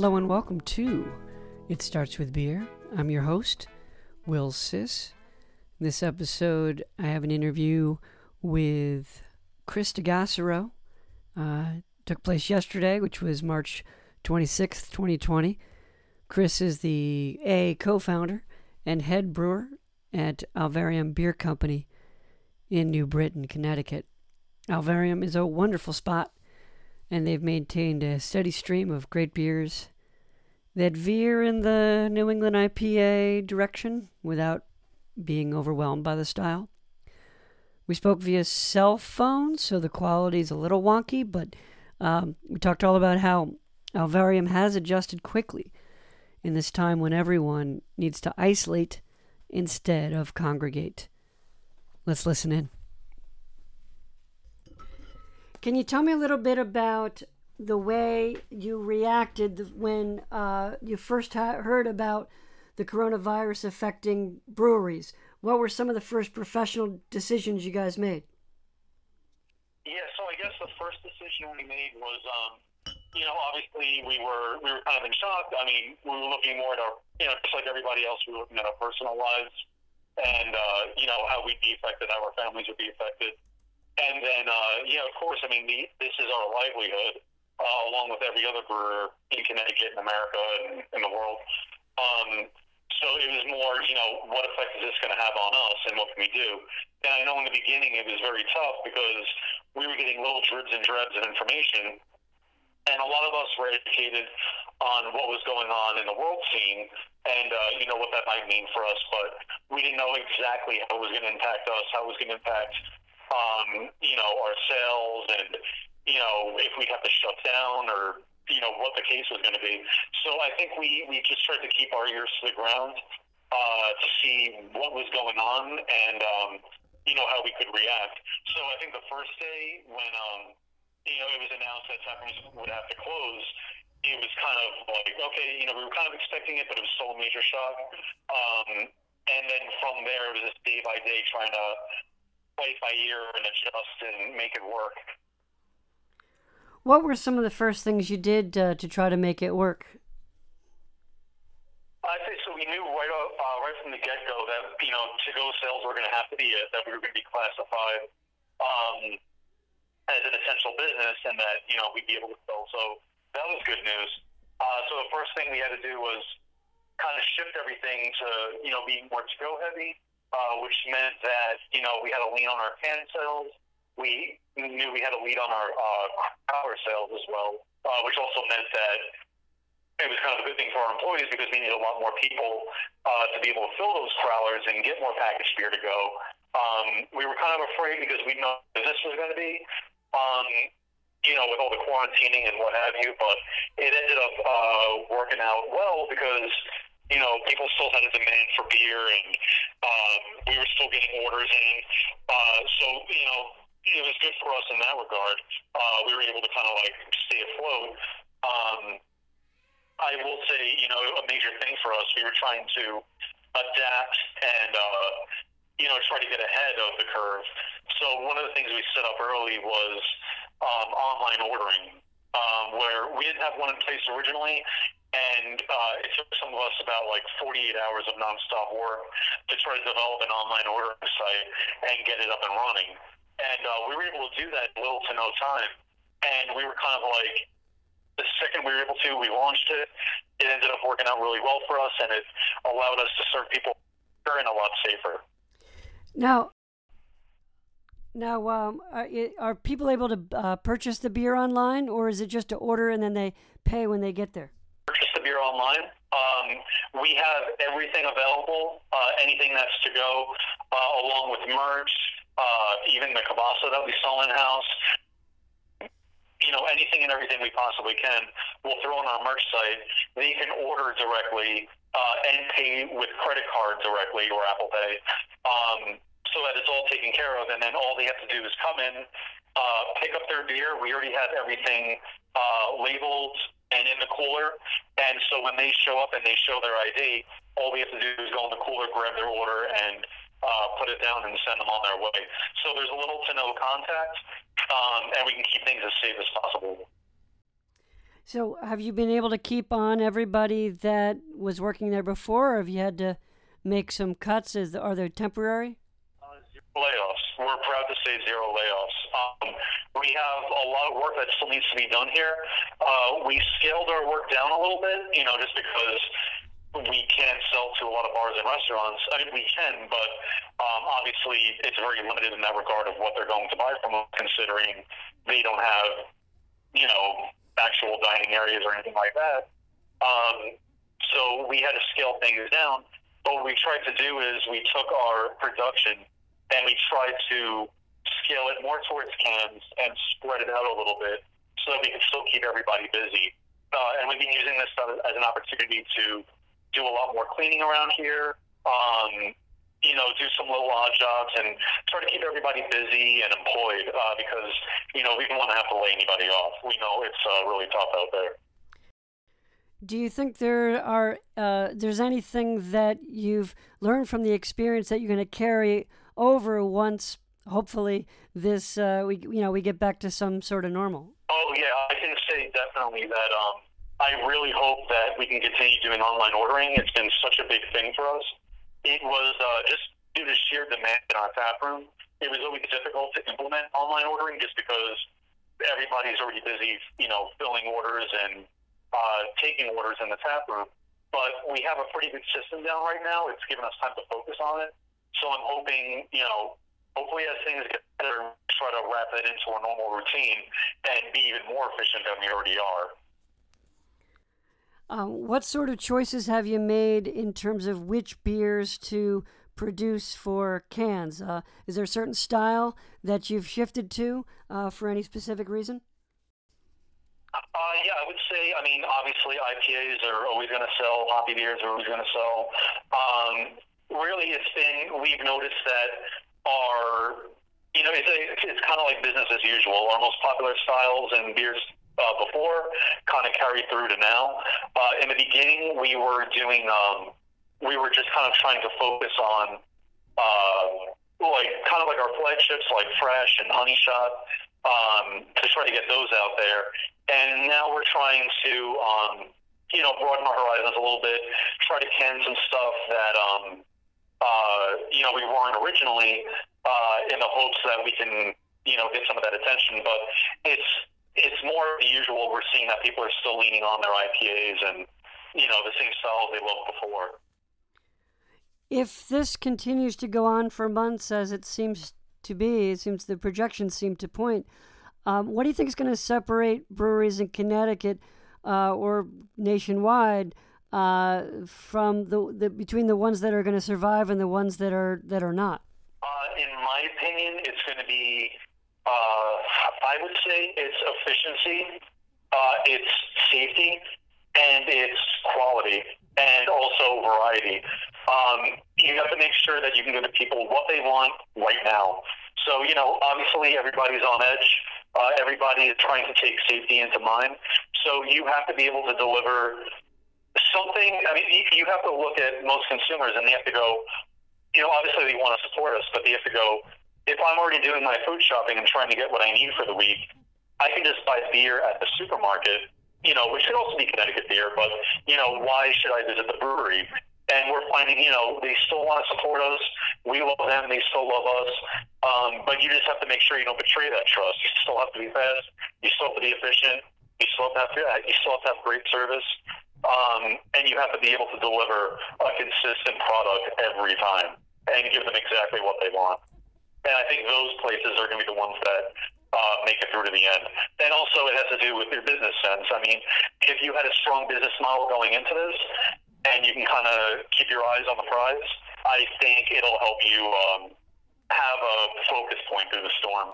Hello and welcome to It Starts With Beer. I'm your host, Will Siss. In this episode, I have an interview with Chris DeGassero. Uh, took place yesterday, which was March 26th, 2020. Chris is the A co founder and head brewer at Alvarium Beer Company in New Britain, Connecticut. Alvarium is a wonderful spot, and they've maintained a steady stream of great beers that veer in the New England IPA direction without being overwhelmed by the style. We spoke via cell phone, so the quality is a little wonky, but um, we talked all about how Alvarium has adjusted quickly in this time when everyone needs to isolate instead of congregate. Let's listen in. Can you tell me a little bit about the way you reacted when uh, you first heard about the coronavirus affecting breweries? What were some of the first professional decisions you guys made? Yeah, so I guess the first decision we made was, um, you know, obviously we were we were kind of in shock. I mean, we were looking more at our, you know, just like everybody else, we were looking at our personal lives and uh, you know how we'd be affected, how our families would be affected, and then uh, yeah, of course, I mean, the, this is our livelihood, uh, along with every other brewer in Connecticut and America and in the world. Um, so it was more, you know, what effect is this going to have on us, and what can we do? And I know in the beginning it was very tough because we were getting little dribs and drabs of information, and a lot of us were educated on what was going on in the world scene and uh, you know what that might mean for us, but we didn't know exactly how it was going to impact us, how it was going to impact um, you know our sales, and you know if we'd have to shut down or you know what the case was going to be. So I think we we just tried to keep our ears to the ground uh, to see what was going on and um, you know how we could react. So I think the first day when um, you know it was announced that taprooms would have to close it was kind of like, okay, you know, we were kind of expecting it, but it was still a major shock. Um, and then from there, it was just day by day trying to play by ear and adjust and make it work. What were some of the first things you did uh, to try to make it work? I'd say so. We knew right uh, right from the get go that you know to-go sales were going to have to be it, that we were going to be classified um, as an essential business, and that you know we'd be able to sell. So that was good news. Uh, so the first thing we had to do was kind of shift everything to you know being more to-go heavy, uh, which meant that you know we had to lean on our can sales. We knew we had a lead on our uh, power sales as well, uh, which also meant that it was kind of a good thing for our employees because we needed a lot more people uh, to be able to fill those crowlers and get more packaged beer to go. Um, we were kind of afraid because we know this was going to be. Um, you know, with all the quarantining and what have you. But it ended up uh, working out well because you know people still had a demand for beer, and um, we were still getting orders in. Uh, so you know, it was good for us in that regard. Uh, we were able to kind of like stay afloat. Um, I will say, you know, a major thing for us, we were trying to adapt and, uh, you know, try to get ahead of the curve. So one of the things we set up early was um, online ordering, um, where we didn't have one in place originally, and uh, it took some of us about like 48 hours of nonstop work to try to develop an online ordering site and get it up and running. And uh, we were able to do that in little to no time. And we were kind of like, the second we were able to, we launched it. It ended up working out really well for us, and it allowed us to serve people and a lot safer. Now, now, um, are, are, people able to uh, purchase the beer online, or is it just to order and then they pay when they get there? Purchase the beer online. Um, we have everything available, uh, anything that's to go, uh, along with merch, uh, even the kibasa that we sell in house. You know, anything and everything we possibly can, we'll throw on our merch site. They can order directly uh, and pay with credit card directly or Apple Pay. Um, so that it's all taken care of, and then all they have to do is come in, uh, pick up their beer. We already have everything uh, labeled and in the cooler, and so when they show up and they show their ID, all we have to do is go in the cooler, grab their order, and uh, put it down and send them on their way. So there's little to no contact, um, and we can keep things as safe as possible. So, have you been able to keep on everybody that was working there before, or have you had to make some cuts? Is are they temporary? Uh, zero layoffs. We're proud to say zero layoffs. Um, we have a lot of work that still needs to be done here. Uh, we scaled our work down a little bit, you know, just because we can't sell to a lot of bars and restaurants. I mean, we can, but um, obviously it's very limited in that regard of what they're going to buy from us, considering they don't have, you know, actual dining areas or anything like that. Um, so we had to scale things down. But what we tried to do is we took our production and we tried to scale it more towards cans and spread it out a little bit so that we could still keep everybody busy. Uh, and we've been using this as an opportunity to do a lot more cleaning around here. Um, you know, do some little odd jobs and try to keep everybody busy and employed uh, because, you know, we don't want to have to lay anybody off. We know it's uh, really tough out there. Do you think there are uh, there's anything that you've learned from the experience that you're going to carry over once, hopefully, this uh, we you know we get back to some sort of normal? Oh yeah, I can say definitely that. Um, I really hope that we can continue doing online ordering. It's been such a big thing for us it was uh, just due to sheer demand in our tap room. It was always difficult to implement online ordering just because everybody's already busy, you know, filling orders and uh, taking orders in the tap room. But we have a pretty good system down right now. It's given us time to focus on it. So I'm hoping, you know, hopefully as things get better, try to wrap it into a normal routine and be even more efficient than we already are. Uh, what sort of choices have you made in terms of which beers to produce for cans? Uh, is there a certain style that you've shifted to uh, for any specific reason? Uh, yeah, I would say, I mean, obviously IPAs are always going to sell, hoppy beers are always going to sell. Um, really, it's been, we've noticed that our, you know, it's, a, it's kind of like business as usual. Our most popular styles and beers uh, before kind of carried through to now. Uh, in the beginning, we were doing, um, we were just kind of trying to focus on, uh, like kind of like our flagships, like Fresh and Honey Shot, um, to try to get those out there. And now we're trying to, um, you know, broaden our horizons a little bit, try to can some stuff that, um, uh, you know, we weren't originally, uh, in the hopes that we can, you know, get some of that attention. But it's it's more the usual. We're seeing that people are still leaning on their IPAs and you know the same styles they loved before. If this continues to go on for months, as it seems to be, it seems the projections seem to point. Um, what do you think is going to separate breweries in Connecticut uh, or nationwide uh, from the, the between the ones that are going to survive and the ones that are that are not? Uh, in my opinion, it's going to be uh, I would say it's efficiency, uh, it's safety, and it's quality, and also variety. Um, you have to make sure that you can give the people what they want right now. So, you know, obviously everybody's on edge. Uh, everybody is trying to take safety into mind. So you have to be able to deliver something. I mean, you have to look at most consumers and they have to go, you know, obviously they want to support us, but they have to go, if I'm already doing my food shopping and trying to get what I need for the week, I can just buy beer at the supermarket, you know, which could also be Connecticut beer, but, you know, why should I visit the brewery? And we're finding, you know, they still want to support us. We love them. They still love us. Um, but you just have to make sure you don't betray that trust. You still have to be fast. You still have to be efficient. You still have to have, you still have to have great service. Um, and you have to be able to deliver a consistent product every time and give them exactly what they want. And I think those places are going to be the ones that uh, make it through to the end. And also, it has to do with your business sense. I mean, if you had a strong business model going into this, and you can kind of keep your eyes on the prize, I think it'll help you um, have a focus point through the storm.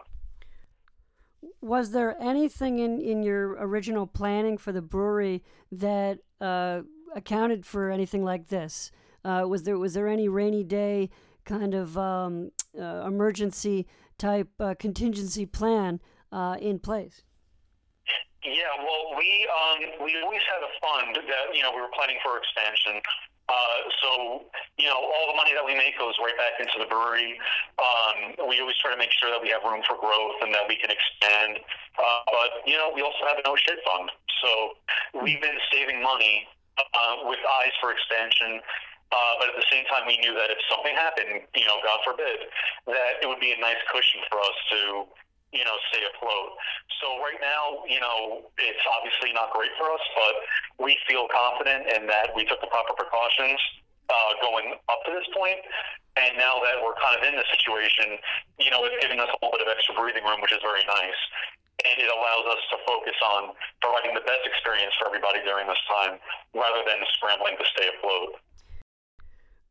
Was there anything in, in your original planning for the brewery that uh, accounted for anything like this? Uh, was there was there any rainy day kind of um, uh, emergency type uh, contingency plan uh, in place? Yeah, well, we um, we always had a fund that you know we were planning for expansion. Uh, so you know all the money that we make goes right back into the brewery. Um, we always try to make sure that we have room for growth and that we can expand. Uh, but you know we also have an no shit fund. So we've been saving money uh, with eyes for expansion. Uh, but at the same time, we knew that if something happened, you know, God forbid, that it would be a nice cushion for us to, you know, stay afloat. So right now, you know, it's obviously not great for us, but we feel confident in that we took the proper precautions uh, going up to this point. And now that we're kind of in this situation, you know, it's giving us a little bit of extra breathing room, which is very nice and it allows us to focus on providing the best experience for everybody during this time rather than scrambling to stay afloat.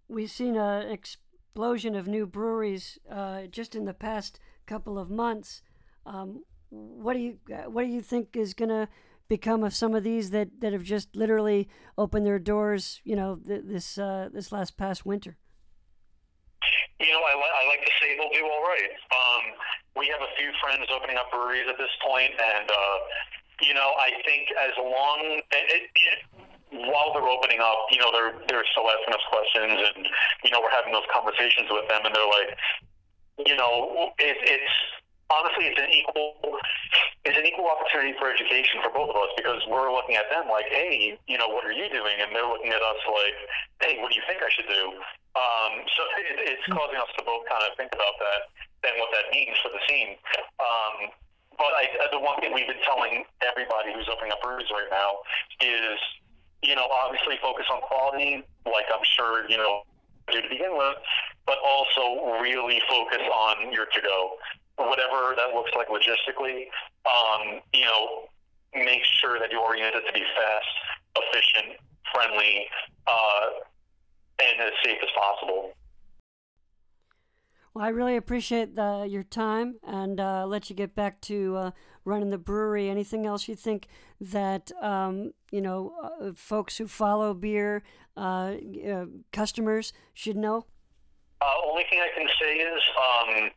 We've seen an explosion of new breweries uh, just in the past couple of months. Um, what do you what do you think is going to become of some of these that, that have just literally opened their doors? You know, th- this uh, this last past winter. You know, I, li- I like to say they'll do all right. Um, we have a few friends opening up breweries at this point, and uh, you know, I think as long it, it, while they're opening up, you know, they're they're still asking us questions, and you know, we're having those conversations with them, and they're like, you know, it, it's honestly, it's an equal it's an equal opportunity for education for both of us because we're looking at them like, hey, you know, what are you doing? And they're looking at us like, hey, what do you think I should do? Um, so it, it's causing us to both kind of think about that and what that means for the scene. Um, but I, the one thing we've been telling everybody who's opening up breweries right now is, you know, obviously focus on quality, like I'm sure, you know, do to begin with, but also really focus on your to go. Whatever that looks like logistically, um, you know, make sure that you orient it to be fast, efficient, friendly, uh, and as safe as possible. Well, I really appreciate the, your time and uh, let you get back to uh, running the brewery. Anything else you think that um, you know uh, folks who follow beer, uh, uh, customers should know? Uh, only thing I can say is, um,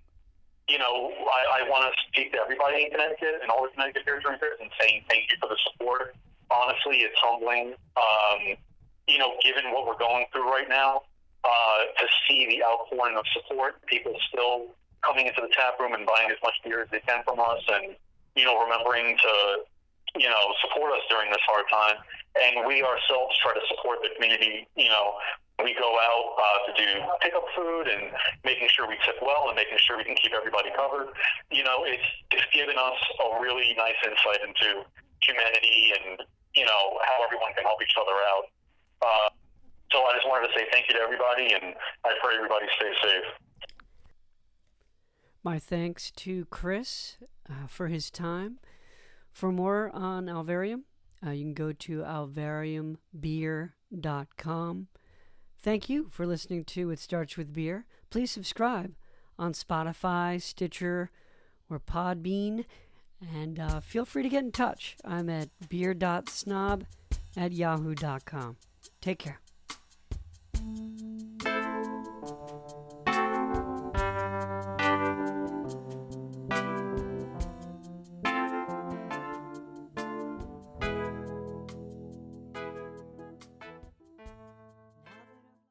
you know, I, I want to speak to everybody in Connecticut and all the Connecticut beer drinkers and saying thank you for the support. Honestly, it's humbling. Um, you know, given what we're going through right now, uh, to see the outpouring of support, people still coming into the tap room and buying as much beer as they can from us, and you know, remembering to you know support us during this hard time. And we ourselves try to support the community. You know, we go out uh, to do pick up food and making sure we tip well and making sure we can keep everybody covered. You know, it's it's given us a really nice insight into humanity and you know how everyone can help each other out. Uh, so I just wanted to say thank you to everybody, and I pray everybody stay safe. My thanks to Chris uh, for his time. For more on Alvarium, uh, you can go to alvariumbeer.com. Thank you for listening to It Starts With Beer. Please subscribe on Spotify, Stitcher, or Podbean. And uh, feel free to get in touch. I'm at beer.snob at yahoo.com. Take care. Thank you.